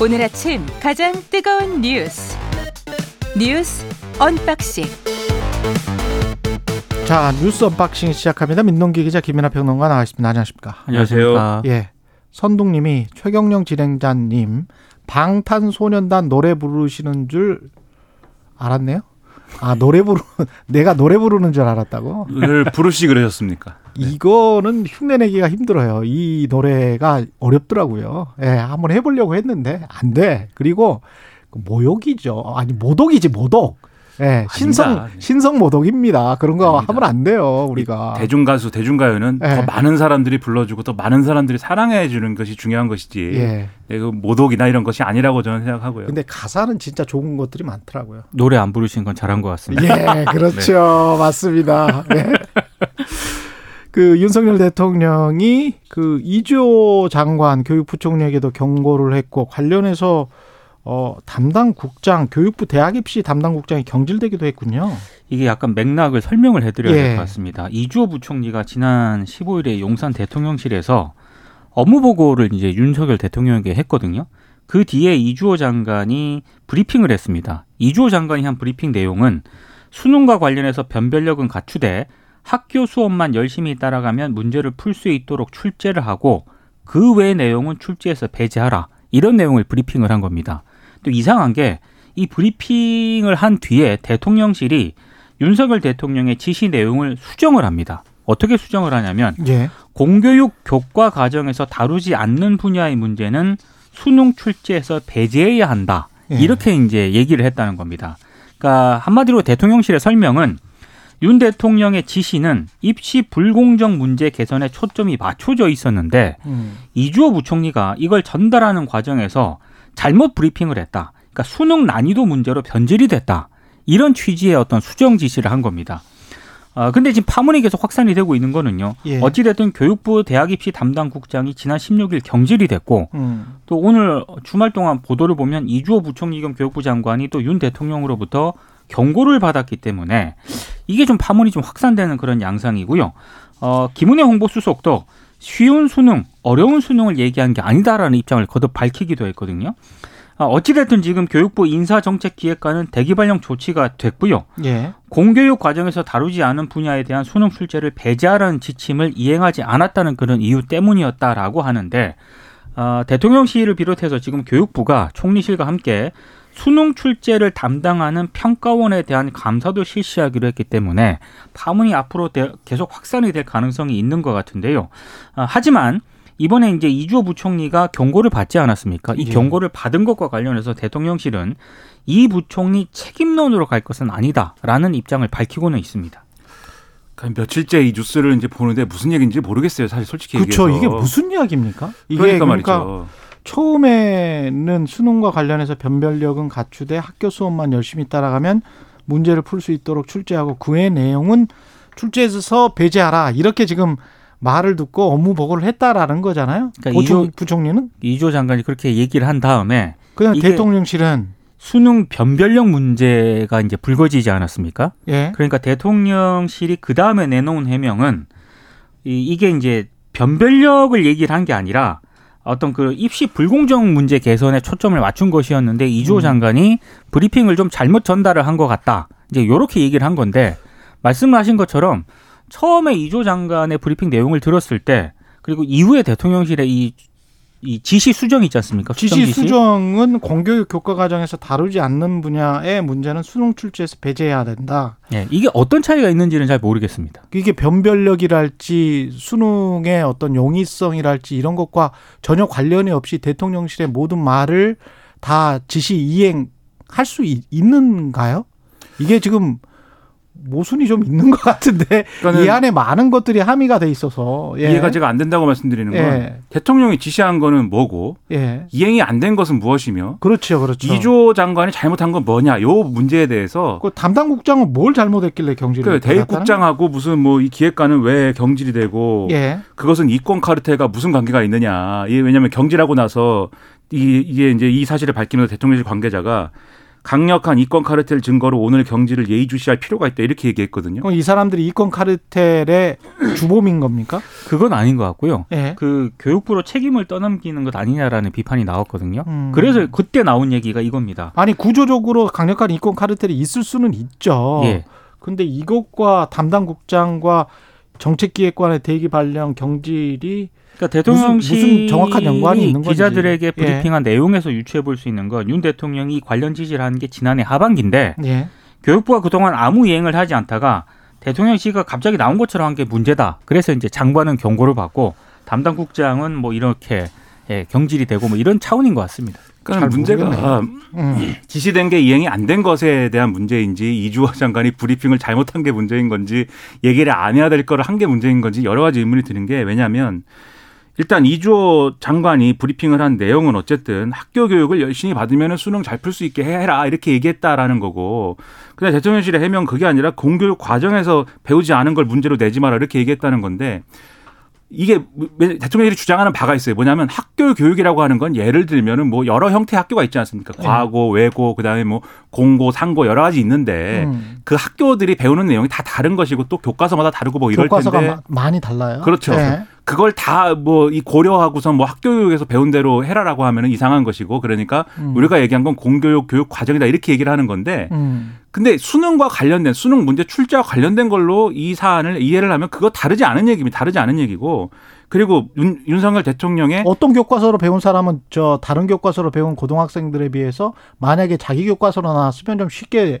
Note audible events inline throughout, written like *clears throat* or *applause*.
오늘 아침 가장 뜨거운 뉴스 뉴스 unboxing 자 뉴스 unboxing 시작합니다. 민동기 기자 김민하 평론가 나와 있습니다. 안녕하십니까? 안녕하세요. 예, 선동님이 최경영 진행자님 방탄소년단 노래 부르시는 줄 알았네요. 아 노래 부르 *laughs* 내가 노래 부르는 줄 알았다고. 늘 부르시 그러셨습니까? *laughs* 이거는 흉내내기가 힘들어요. 이 노래가 어렵더라고요. 예, 한번 해보려고 했는데 안 돼. 그리고 모욕이죠. 아니 모독이지 모독. 예, 신성. 신성 모독입니다. 그런 거 아닙니다. 하면 안 돼요. 우리가. 대중 가수, 대중 가요는 네. 더 많은 사람들이 불러주고 더 많은 사람들이 사랑해 주는 것이 중요한 것이지. 예. 네, 그 모독이나 이런 것이 아니라고 저는 생각하고요. 근데 가사는 진짜 좋은 것들이 많더라고요. 노래 안 부르신 건 잘한 것 같습니다. 예, 그렇죠. *laughs* 맞습니다. 네. 그 윤석열 대통령이 그 이주호 장관 교육부총리에게도 경고를 했고 관련해서 어 담당 국장 교육부 대학 입시 담당 국장이 경질되기도 했군요. 이게 약간 맥락을 설명을 해드려야 예. 될것 같습니다. 이주호 부총리가 지난 15일에 용산 대통령실에서 업무 보고를 이제 윤석열 대통령에게 했거든요. 그 뒤에 이주호 장관이 브리핑을 했습니다. 이주호 장관이 한 브리핑 내용은 수능과 관련해서 변별력은 갖추되 학교 수업만 열심히 따라가면 문제를 풀 수 있도록 출제를 하고 그 외의 내용은 출제해서 배제하라. 이런 내용을 브리핑을 한 겁니다. 또 이상한 게 이 브리핑을 한 뒤에 대통령실이 윤석열 대통령의 지시 내용을 수정을 합니다. 어떻게 수정을 하냐면 예. 공교육 교과 과정에서 다루지 않는 분야의 문제는 수능 출제에서 배제해야 한다. 예. 이렇게 이제 얘기를 했다는 겁니다. 그러니까 한마디로 대통령실의 설명은 윤 대통령의 지시는 입시 불공정 문제 개선에 초점이 맞춰져 있었는데 음. 이주호 부총리가 이걸 전달하는 과정에서 잘못 브리핑을 했다. 그러니까 수능 난이도 문제로 변질이 됐다. 이런 취지의 어떤 수정 지시를 한 겁니다. 아, 근데 지금 파문이 계속 확산이 되고 있는 거는요. 예. 어찌됐든 교육부 대학 입시 담당 국장이 지난 16일 경질이 됐고 음. 또 오늘 주말 동안 보도를 보면 이주호 부총리 겸 교육부 장관이 또 윤 대통령으로부터 경고를 받았기 때문에 이게 좀 파문이 좀 확산되는 그런 양상이고요. 어, 김은혜 홍보수석도 쉬운 수능, 어려운 수능을 얘기한 게 아니다라는 입장을 거듭 밝히기도 했거든요. 아, 어찌됐든 지금 교육부 인사정책기획관은 대기발령 조치가 됐고요. 예. 공교육 과정에서 다루지 않은 분야에 대한 수능 출제를 배제하라는 지침을 이행하지 않았다는 그런 이유 때문이었다라고 하는데 어, 대통령실을 비롯해서 지금 교육부가 총리실과 함께 수능 출제를 담당하는 평가원에 대한 감사도 실시하기로 했기 때문에 파문이 앞으로 대- 계속 확산이 될 가능성이 있는 것 같은데요. 아, 하지만 이번에 이제 이주호 부총리가 경고를 받지 않았습니까? 이 예. 경고를 받은 것과 관련해서 대통령실은 이 부총리 책임론으로 갈 것은 아니다라는 입장을 밝히고는 있습니다. 그러니까 며칠째 이 뉴스를 이제 보는데 무슨 얘기인지 모르겠어요. 사실 솔직히 그렇죠. 얘기해서. 이게 무슨 이야기입니까? 이게 그러니까, 그러니까 말이죠. 처음에는 수능과 관련해서 변별력은 갖추되 학교 수업만 열심히 따라가면 문제를 풀 수 있도록 출제하고 그의 내용은 출제해서 배제하라 이렇게 지금 말을 듣고 업무 보고를 했다라는 거잖아요. 그러니까 부총, 이조- 부총리는 이주호 장관이 그렇게 얘기를 한 다음에 그냥 대통령실은 수능 변별력 문제가 이제 불거지지 않았습니까? 예 그러니까 대통령실이 그 다음에 내놓은 해명은 이, 이게 이제 변별력을 얘기를 한 게 아니라 어떤 그 입시 불공정 문제 개선에 초점을 맞춘 것이었는데 이주호 음. 장관이 브리핑을 좀 잘못 전달을 한 것 같다. 이제 요렇게 얘기를 한 건데 말씀하신 것처럼 처음에 이주호 장관의 브리핑 내용을 들었을 때 그리고 이후에 대통령실의 이, 이 지시 수정 있지 않습니까? 수정 지시 수정은 공교육 교과 과정에서 다루지 않는 분야의 문제는 수능 출제에서 배제해야 된다. 예, 이게 어떤 차이가 있는지는 잘 모르겠습니다. 이게 변별력이랄지 수능의 어떤 용이성이랄지 이런 것과 전혀 관련이 없이 대통령실의 모든 말을 다 지시 이행할 수 있, 있는가요? 이게 지금 모순이 좀 있는 것 같은데 이 안에 많은 것들이 함의가 돼 있어서 예. 이해가 제가 안 된다고 말씀드리는 건 예. 대통령이 지시한 거는 뭐고 예. 이행이 안 된 것은 무엇이며 그렇죠, 그렇죠. 이조 장관이 잘못한 건 뭐냐 요 문제에 대해서 그 담당 국장은 뭘 잘못했길래 경질을 그 받았다는 대입 국장하고 무슨 뭐 이 기획관은 왜 경질이 되고 예. 그것은 이권 카르텔과 무슨 관계가 있느냐. 이게 왜냐하면 경질하고 나서 이, 이게 이제 이 사실을 밝히면서 대통령실 관계자가 강력한 이권 카르텔 증거로 오늘 경지를 예의주시할 필요가 있다 이렇게 얘기했거든요. 그럼 이 사람들이 이권 카르텔의 주범인 겁니까? 그건 아닌 것 같고요. 예. 그 교육부로 책임을 떠넘기는 것 아니냐라는 비판이 나왔거든요. 음. 그래서 그때 나온 얘기가 이겁니다. 아니 구조적으로 강력한 이권 카르텔이 있을 수는 있죠. 예. 근데 이것과 담당 국장과 정책기획관의 대기 발령 경질이 그러니까 대통령실 무슨- 무슨 정확한 연관이 있는 건지. 기자들에게 예. 브리핑한 내용에서 유추해 볼 수 있는 건 윤 대통령이 관련 지시를 한 게 지난해 하반기인데 예. 교육부가 그동안 아무 이행을 하지 않다가 대통령실가 갑자기 나온 것처럼 한 게 문제다. 그래서 이제 장관은 경고를 받고 담당 국장은 뭐 이렇게 예, 경질이 되고 뭐 이런 차원인 것 같습니다. 그러니까 잘 문제가 음. *clears throat* 지시된 게 이행이 안 된 것에 대한 문제인지 이주호 장관이 브리핑을 잘못한 게 문제인 건지 얘기를 안 해야 될 거를 한 게 문제인 건지 여러 가지 의문이 드는 게 왜냐하면 일단 이주호 장관이 브리핑을 한 내용은 어쨌든 학교 교육을 열심히 받으면 수능 잘 풀 수 있게 해라 이렇게 얘기했다라는 거고 근데 대통령실의 해명 그게 아니라 공교육 과정에서 배우지 않은 걸 문제로 내지 마라 이렇게 얘기했다는 건데 이게 대통령이 주장하는 바가 있어요. 뭐냐면 학교 교육이라고 하는 건 예를 들면은 뭐 여러 형태의 학교가 있지 않습니까? 네. 과고, 외고, 그다음에 뭐 공고, 상고 여러 가지 있는데 음. 그 학교들이 배우는 내용이 다 다른 것이고 또 교과서마다 다르고 뭐 이럴 교과서가 텐데 마- 많이 달라요. 그렇죠. 예. 그걸 다 뭐 이 고려하고서 뭐 학교 교육에서 배운 대로 해라라고 하면은 이상한 것이고 그러니까 음. 우리가 얘기한 건 공교육 교육 과정이다 이렇게 얘기를 하는 건데 음. 근데 수능과 관련된 수능 문제 출제와 관련된 걸로 이 사안을 이해를 하면 그거 다르지 않은 얘기입니다. 다르지 않은 얘기고 그리고 윤, 윤석열 대통령의 어떤 교과서로 배운 사람은 저 다른 교과서로 배운 고등학생들에 비해서 만약에 자기 교과서로 나왔으면 좀 쉽게 어,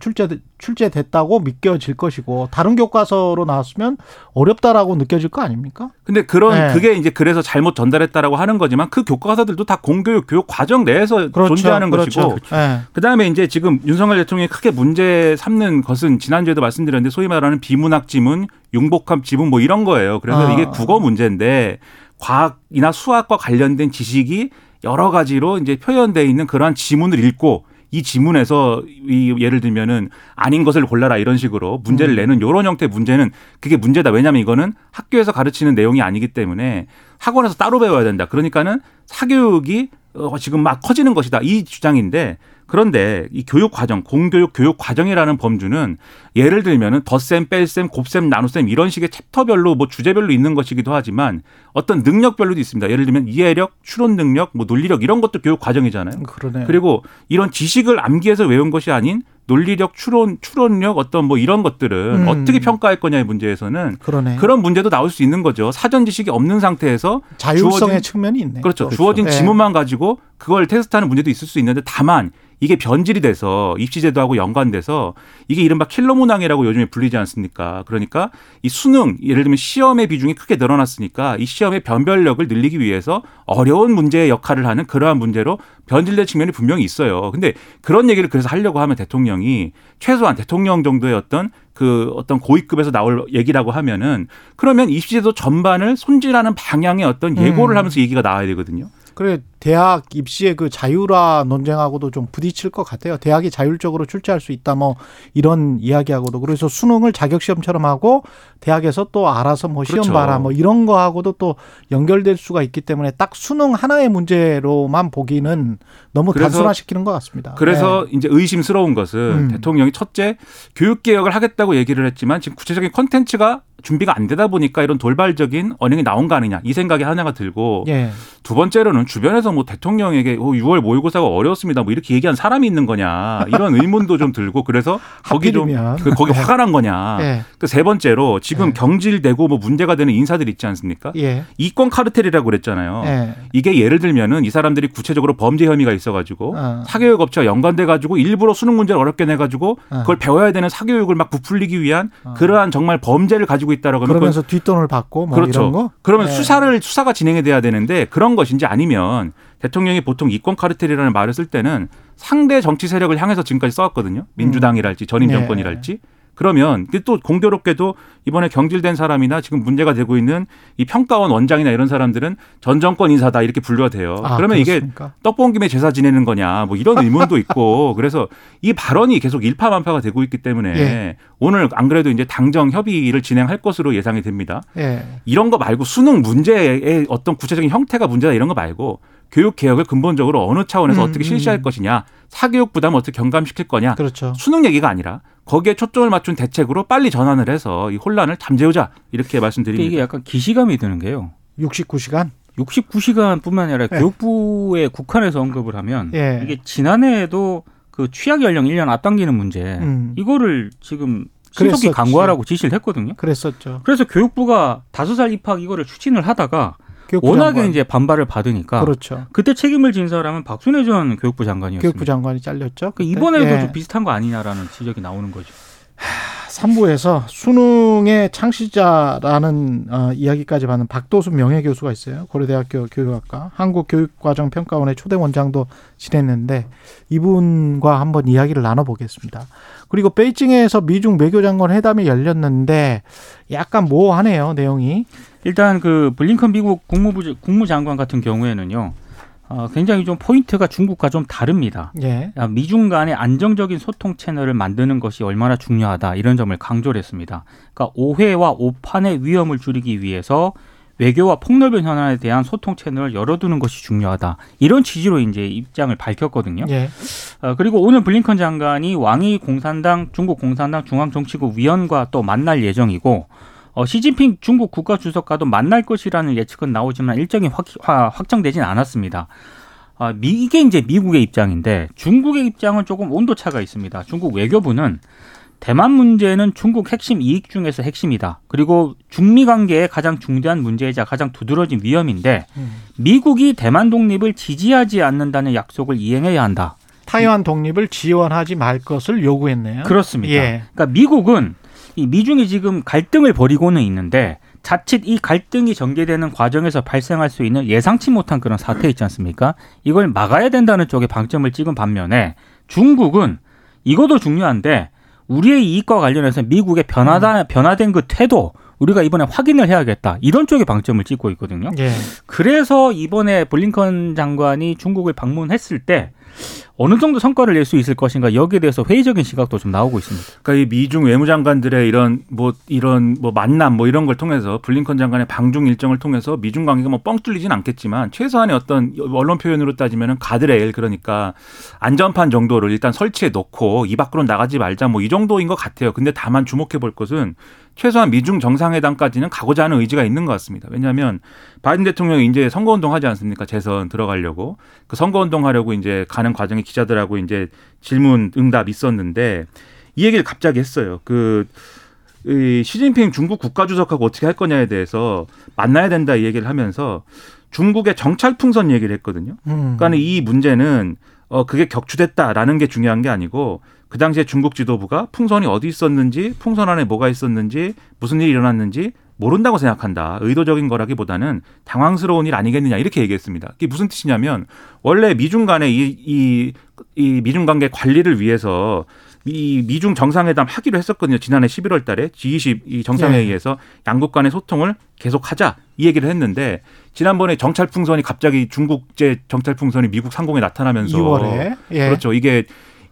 출제 출제됐다고 믿겨질 것이고 다른 교과서로 나왔으면 어렵다라고 느껴질 거 아닙니까? 근데 그런 네. 그게 이제 그래서 잘못 전달했다라고 하는 거지만 그 교과서들도 다 공교육 교육 과정 내에서 존재하는 것이고 그렇죠. 예. 그다음에 이제 지금 윤석열 대통령이 크게 문제 삼는 것은 지난주에도 말씀드렸는데 소위 말하는 비문학 지문, 융복합 지문 뭐 이런 거예요. 그래서 아. 이게 국어 문제인데 과학이나 수학과 관련된 지식이 여러 가지로 이제 표현돼 있는 그러한 지문을 읽고 이 지문에서 이 예를 들면은 아닌 것을 골라라 이런 식으로 문제를 음. 내는 이런 형태의 문제는 그게 문제다. 왜냐하면 이거는 학교에서 가르치는 내용이 아니기 때문에 학원에서 따로 배워야 된다. 그러니까는 사교육이 어, 지금 막 커지는 것이다. 이 주장인데 그런데 이 교육 과정, 공교육 교육 과정이라는 범주는 예를 들면은 덧셈, 뺄셈, 곱셈, 나눗셈 이런 식의 챕터별로 뭐 주제별로 있는 것이기도 하지만 어떤 능력별로도 있습니다. 예를 들면 이해력, 추론 능력, 뭐 논리력 이런 것도 교육 과정이잖아요. 그러네. 그리고 이런 지식을 암기해서 외운 것이 아닌 논리력, 추론, 추론력 어떤 뭐 이런 것들은 음. 어떻게 평가할 거냐의 문제에서는 그러네. 그런 문제도 나올 수 있는 거죠. 사전 지식이 없는 상태에서 자율성의 주어진- 측면이 있네. 그렇죠. 주어진 네. 지문만 가지고 그걸 테스트하는 문제도 있을 수 있는데 다만 이게 변질이 돼서 입시제도하고 연관돼서 이게 이른바 킬러 문항이라고 요즘에 불리지 않습니까? 그러니까 이 수능 예를 들면 시험의 비중이 크게 늘어났으니까 이 시험의 변별력을 늘리기 위해서 어려운 문제의 역할을 하는 그러한 문제로 변질된 측면이 분명히 있어요. 근데 그런 얘기를 그래서 하려고 하면 대통령이 최소한 대통령 정도의 어떤 그 어떤 고위급에서 나올 얘기라고 하면은 그러면 입시제도 전반을 손질하는 방향의 어떤 예고를 음. 하면서 얘기가 나와야 되거든요. 그래 대학 입시의 그 자유화 논쟁하고도 좀 부딪힐 것 같아요. 대학이 자율적으로 출제할 수 있다 뭐 이런 이야기하고도 그래서 수능을 자격 시험처럼 하고 대학에서 또 알아서 뭐 시험 그렇죠. 봐라 뭐 이런 거 하고도 또 연결될 수가 있기 때문에 딱 수능 하나의 문제로만 보기는 너무 단순화시키는 것 같습니다. 그래서 이제 의심스러운 것은 음. 대통령이 첫째 교육 개혁을 하겠다고 얘기를 했지만 지금 구체적인 컨텐츠가 준비가 안 되다 보니까 이런 돌발적인 언행이 나온 거 아니냐 이 생각이 하나가 들고 네. 예. 두 번째로는 주변에서 뭐 대통령에게 어, 6월 모의고사가 어려웠습니다 뭐 이렇게 얘기한 사람이 있는 거냐 이런 *laughs* 의문도 좀 들고 그래서 거기 좀. 그 거기 화가 난 거냐 예. 그 세 번째로 지금 네. 경질되고 뭐 문제가 되는 인사들 있지 않습니까 예. 이권 카르텔이라고 그랬잖아요 예. 이게 예를 들면은 이 사람들이 구체적으로 범죄 혐의가 있어가지고 어. 사교육 업체와 연관돼 가지고 일부러 수능 문제를 어렵게 내 가지고 어. 그걸 배워야 되는 사교육을 막 부풀리기 위한 그러한 정말 범죄를 가지고 있다라고 하면 그러면서 뒷돈을 받고 뭐 그렇죠. 이런 거. 그러면 예. 수사를 수사가 진행이 돼야 되는데 그런 것인지 아니면 대통령이 보통 이권 카르텔이라는 말을 쓸 때는 상대 정치 세력을 향해서 지금까지 써왔거든요. 민주당이랄지 전임 네. 정권이랄지. 그러면 또 공교롭게도 이번에 경질된 사람이나 지금 문제가 되고 있는 이 평가원 원장이나 이런 사람들은 전 정권 인사다 이렇게 분류가 돼요. 아, 그러면 이게 그렇습니까? 떡본 김에 제사 지내는 거냐 뭐 이런 *laughs* 의문도 있고 그래서 이 발언이 계속 일파만파가 되고 있기 때문에 예. 오늘 안 그래도 이제 당정 협의를 진행할 것으로 예상이 됩니다. 예. 이런 거 말고 수능 문제의 어떤 구체적인 형태가 문제다 이런 거 말고 교육 개혁을 근본적으로 어느 차원에서 음, 어떻게 실시할 음. 것이냐 사교육 부담 어떻게 경감시킬 거냐. 그렇죠. 수능 얘기가 아니라 거기에 초점을 맞춘 대책으로 빨리 전환을 해서 이 혼란을 잠재우자 이렇게 말씀드립니다. 이게 약간 기시감이 드는 게요. 69시간? 69시간뿐만 아니라 예. 교육부에 국한해서 언급을 하면 예. 이게 지난해에도 그 취약 연령 1년 앞당기는 문제 음. 이거를 지금 신속히. 강구하라고 지시를 했거든요. 그랬었죠. 그래서 교육부가 다섯 살 입학 이거를 추진을 하다가 교육부 워낙에 장관. 이제 반발을 받으니까 그렇죠. 그때 책임을 진 사람은 박순애 전 교육부 장관이었습니다. 교육부 장관이 잘렸죠. 그 그때. 이번에도 예. 좀 비슷한 거 아니냐라는 지적이 나오는 거죠. 3부에서 수능의 창시자라는 어, 이야기까지 받는 박도순 명예교수가 있어요. 고려대학교 교육학과 한국교육과정평가원의 초대 원장도 지냈는데 이분과 한번 이야기를 나눠보겠습니다. 그리고 베이징에서 미중 외교장관 회담이 열렸는데 약간 모호하네요 내용이. 일단 그 블링컨 미국 국무부 국무장관 같은 경우에는요. 어, 굉장히 좀 포인트가 중국과 좀 다릅니다. 예. 아, 미중 간의 안정적인 소통 채널을 만드는 것이 얼마나 중요하다 이런 점을 강조를 했습니다. 그러니까 오해와 오판의 위험을 줄이기 위해서 외교와 폭넓은 현안에 대한 소통 채널을 열어두는 것이 중요하다. 이런 취지로 이제 입장을 밝혔거든요. 예. 어, 그리고 오늘 블링컨 장관이 왕이 공산당 중국 공산당 중앙정치국 위원과 또 만날 예정이고 어, 시진핑 중국 국가 주석과도 만날 것이라는 예측은 나오지만 일정이 확, 확정되진 않았습니다. 아, 미, 이게 이제 미국의 입장인데 중국의 입장은 조금 온도차가 있습니다. 중국 외교부는 대만 문제는 중국 핵심 이익 중에서 핵심이다. 그리고 중미 관계의 가장 중대한 문제이자 가장 두드러진 위험인데 음. 미국이 대만 독립을 지지하지 않는다는 약속을 이행해야 한다. 타이완 독립을 지원하지 말 것을 요구했네요. 그렇습니다. 예. 그러니까 미국은 이 미중이 지금 갈등을 벌이고는 있는데 자칫 이 갈등이 전개되는 과정에서 발생할 수 있는 예상치 못한 그런 사태 있지 않습니까? 이걸 막아야 된다는 쪽에 방점을 찍은 반면에 중국은 이것도 중요한데 우리의 이익과 관련해서 미국의 변화다, 변화된 그 태도 우리가 이번에 확인을 해야겠다. 이런 쪽에 방점을 찍고 있거든요. 예. 그래서 이번에 블링컨 장관이 중국을 방문했을 때 어느 정도 성과를 낼 수 있을 것인가 여기에 대해서 회의적인 시각도 좀 나오고 있습니다. 그러니까 이 미중 외무장관들의 이런 뭐 이런 뭐 만남 뭐 이런 걸 통해서 블링컨 장관의 방중 일정을 통해서 미중 관계가 뭐 뻥 뚫리진 않겠지만 최소한의 어떤 언론 표현으로 따지면은 가드레일 그러니까 안전판 정도를 일단 설치해 놓고 이 밖으로 나가지 말자 뭐 이 정도인 것 같아요. 근데 다만 주목해 볼 것은 최소한 미중 정상회담까지는 가고자 하는 의지가 있는 것 같습니다. 왜냐하면 바이든 대통령이 이제 선거운동 하지 않습니까? 재선 들어가려고 그 선거운동 하려고 이제 가는 과정에 기자들하고 이제 질문 응답 있었는데 이 얘기를 갑자기 했어요. 그, 이 시진핑 중국 국가주석하고 어떻게 할 거냐에 대해서 만나야 된다 이 얘기를 하면서 중국의 정찰 풍선 얘기를 했거든요. 음. 그러니까 이 문제는 어 그게 격추됐다라는 게 중요한 게 아니고 그 당시에 중국 지도부가 풍선이 어디 있었는지 풍선 안에 뭐가 있었는지 무슨 일이 일어났는지 모른다고 생각한다. 의도적인 거라기보다는 당황스러운 일 아니겠느냐 이렇게 얘기했습니다. 이게 무슨 뜻이냐면 원래 미중 간의 이, 이, 이 미중 관계 관리를 위해서 이 미중 정상회담 하기로 했었거든요. 지난해 11월 달에 G20 이 정상회의에서 양국 간의 소통을 계속하자 이 얘기를 했는데 지난번에 정찰 풍선이 갑자기 중국제 정찰 풍선이 미국 상공에 나타나면서 2월에 예. 그렇죠. 이게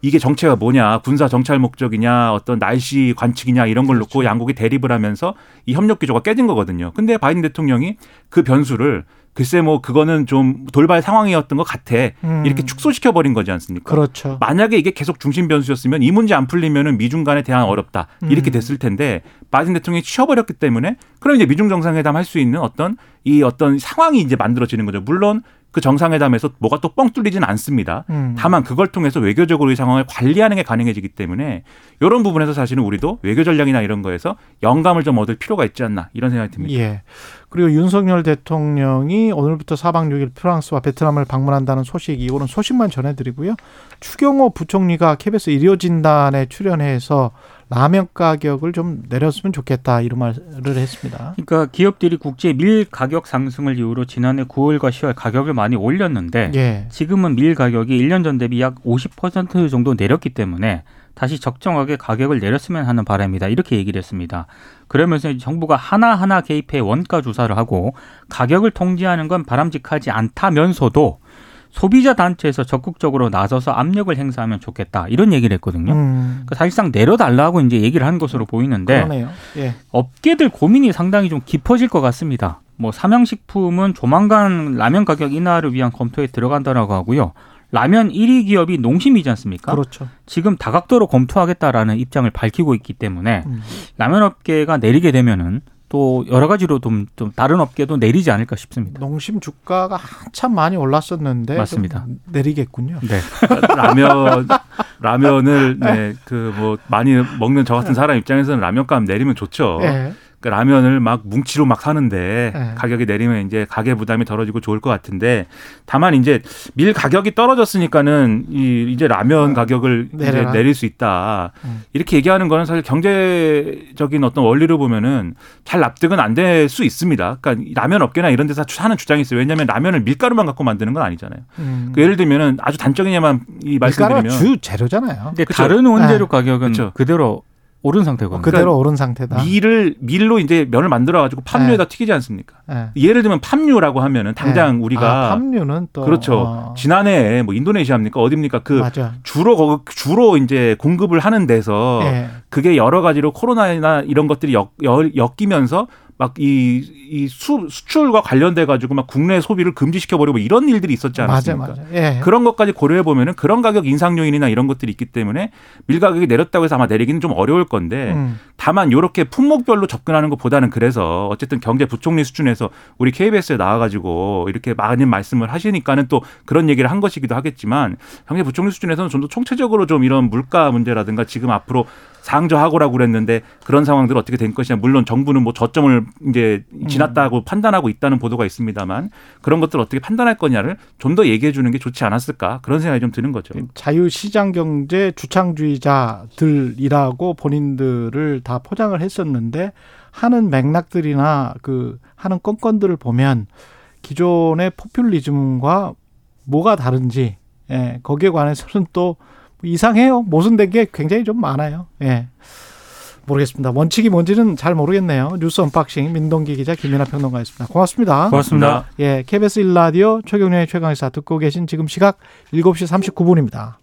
이게 정체가 뭐냐, 군사 정찰 목적이냐, 어떤 날씨 관측이냐 이런 걸 놓고 양국이 대립을 하면서 이 협력 기조가 깨진 거거든요. 근데 바이든 대통령이 그 변수를 글쎄 뭐 그거는 좀 돌발 상황이었던 것 같아 음. 이렇게 축소시켜 버린 거지 않습니까? 그렇죠. 만약에 이게 계속 중심 변수였으면 이 문제 안 풀리면은 미중 간의 대안 어렵다 이렇게 음. 됐을 텐데 바이든 대통령이 치워버렸기 때문에 그럼 이제 미중 정상회담 할 수 있는 어떤 이 어떤 상황이 이제 만들어지는 거죠. 물론 그 정상회담에서 뭐가 또 뻥 뚫리지는 않습니다. 음. 다만 그걸 통해서 외교적으로 이 상황을 관리하는 게 가능해지기 때문에 이런 부분에서 사실은 우리도 외교 전략이나 이런 거에서 영감을 좀 얻을 필요가 있지 않나 이런 생각이 듭니다. 예. 그리고 윤석열 대통령이 오늘부터 4박 6일 프랑스와 베트남을 방문한다는 소식, 이거는 소식만 전해드리고요. 추경호 부총리가 KBS 일요진단에 출연해서 라면 가격을 좀 내렸으면 좋겠다 이런 말을 했습니다. 그러니까 기업들이 국제 밀 가격 상승을 이유로 지난해 9월과 10월 가격을 많이 올렸는데 예. 지금은 밀 가격이 1년 전 대비 약 50% 정도 내렸기 때문에 다시 적정하게 가격을 내렸으면 하는 바람이다. 이렇게 얘기를 했습니다. 그러면서 정부가 하나하나 개입해 원가 조사를 하고 가격을 통제하는 건 바람직하지 않다면서도 소비자 단체에서 적극적으로 나서서 압력을 행사하면 좋겠다. 이런 얘기를 했거든요. 음, 그러니까 사실상 내려달라고 이제 얘기를 한 것으로 보이는데. 예. 업계들 고민이 상당히 좀 깊어질 것 같습니다. 뭐 삼양식품은 조만간 라면 가격 인하를 위한 검토에 들어간다라고 하고요. 라면 1위 기업이 농심이지 않습니까? 그렇죠. 지금 다각도로 검토하겠다라는 입장을 밝히고 있기 때문에 음. 라면 업계가 내리게 되면은 또 여러 가지로 좀, 좀 다른 업계도 내리지 않을까 싶습니다. 농심 주가가 한참 많이 올랐었는데 맞습니다. 좀 내리겠군요. 네. *laughs* 라면 라면을 네, 그 뭐 많이 먹는 저 같은 사람 입장에서는 라면값 내리면 좋죠. 예. 그 라면을 막 뭉치로 막 사는데 네. 가격이 내리면 이제 가계 부담이 덜어지고 좋을 것 같은데 다만 이제 밀 가격이 떨어졌으니까는 이 이제 라면 가격을 이제 어, 내려라. 내릴 수 있다 음. 이렇게 얘기하는 거는 사실 경제적인 어떤 원리를 보면은 잘 납득은 안 될 수 있습니다. 그러니까 이 라면 업계나 이런 데서 하는 주장이 있어요. 왜냐하면 라면을 밀가루만 갖고 만드는 건 아니잖아요. 음. 그 예를 들면은 아주 단적이냐만 이 밀가루가 말씀드리면 주 재료잖아요. 근데 그쵸. 다른 원재료 네. 가격은 그쵸. 그대로 오른 상태거든요. 그대로 오른 상태다. 밀을 밀로 이제 면을 만들어 가지고 팜유에다 튀기지 않습니까? 예. 예를 들면 팜유라고 하면은 당장 예. 우리가 아, 팜유는 또 그렇죠. 어, 지난해에 뭐 인도네시아입니까 어딥니까 그 맞아. 주로 거 주로 이제 공급을 하는 데서 예. 그게 여러 가지로 코로나나 이런 것들이 엮, 엮- 엮이면서 막이 이 수출과 관련돼 가지고 막 국내 소비를 금지시켜 버리고 이런 일들이 있었지 맞아 않았습니까? 맞아. 예. 그런 것까지 고려해 보면은 그런 가격 인상 요인이나 이런 것들이 있기 때문에 밀 가격이 내렸다고 해서 아마 내리기는 좀 어려울 건데 음. 다만 이렇게 품목별로 접근하는 것보다는 그래서 어쨌든 경제 부총리 수준에서 우리 KBS에 나와 가지고 이렇게 많은 말씀을 하시니까는 또 그런 얘기를 한 것이기도 하겠지만 경제 부총리 수준에서는 좀 더 총체적으로 좀 이런 물가 문제라든가 지금 앞으로 상저하고라고 그랬는데 그런 상황들 어떻게 된 것이냐. 물론 정부는 뭐 저점을 이제 지났다고 판단하고 있다는 보도가 있습니다만 그런 것들 을 어떻게 판단할 거냐를 좀 더 얘기해 주는 게 좋지 않았을까. 그런 생각이 좀 드는 거죠. 자유시장 경제 주창주의자들이라고 본인들을 다 포장을 했었는데 하는 맥락들이나 그 하는 건건들을 보면 기존의 포퓰리즘과 뭐가 다른지 예, 거기에 관해서는 또 이상해요. 모순된 게 굉장히 좀 많아요. 예. 모르겠습니다. 원칙이 뭔지는 잘 모르겠네요. 뉴스 unboxing 민동기 기자 김민하 평론가였습니다. 고맙습니다. 고맙습니다. 예, KBS 1라디오 최경영의 최강시사 듣고 계신 지금 시각 7시 39분입니다.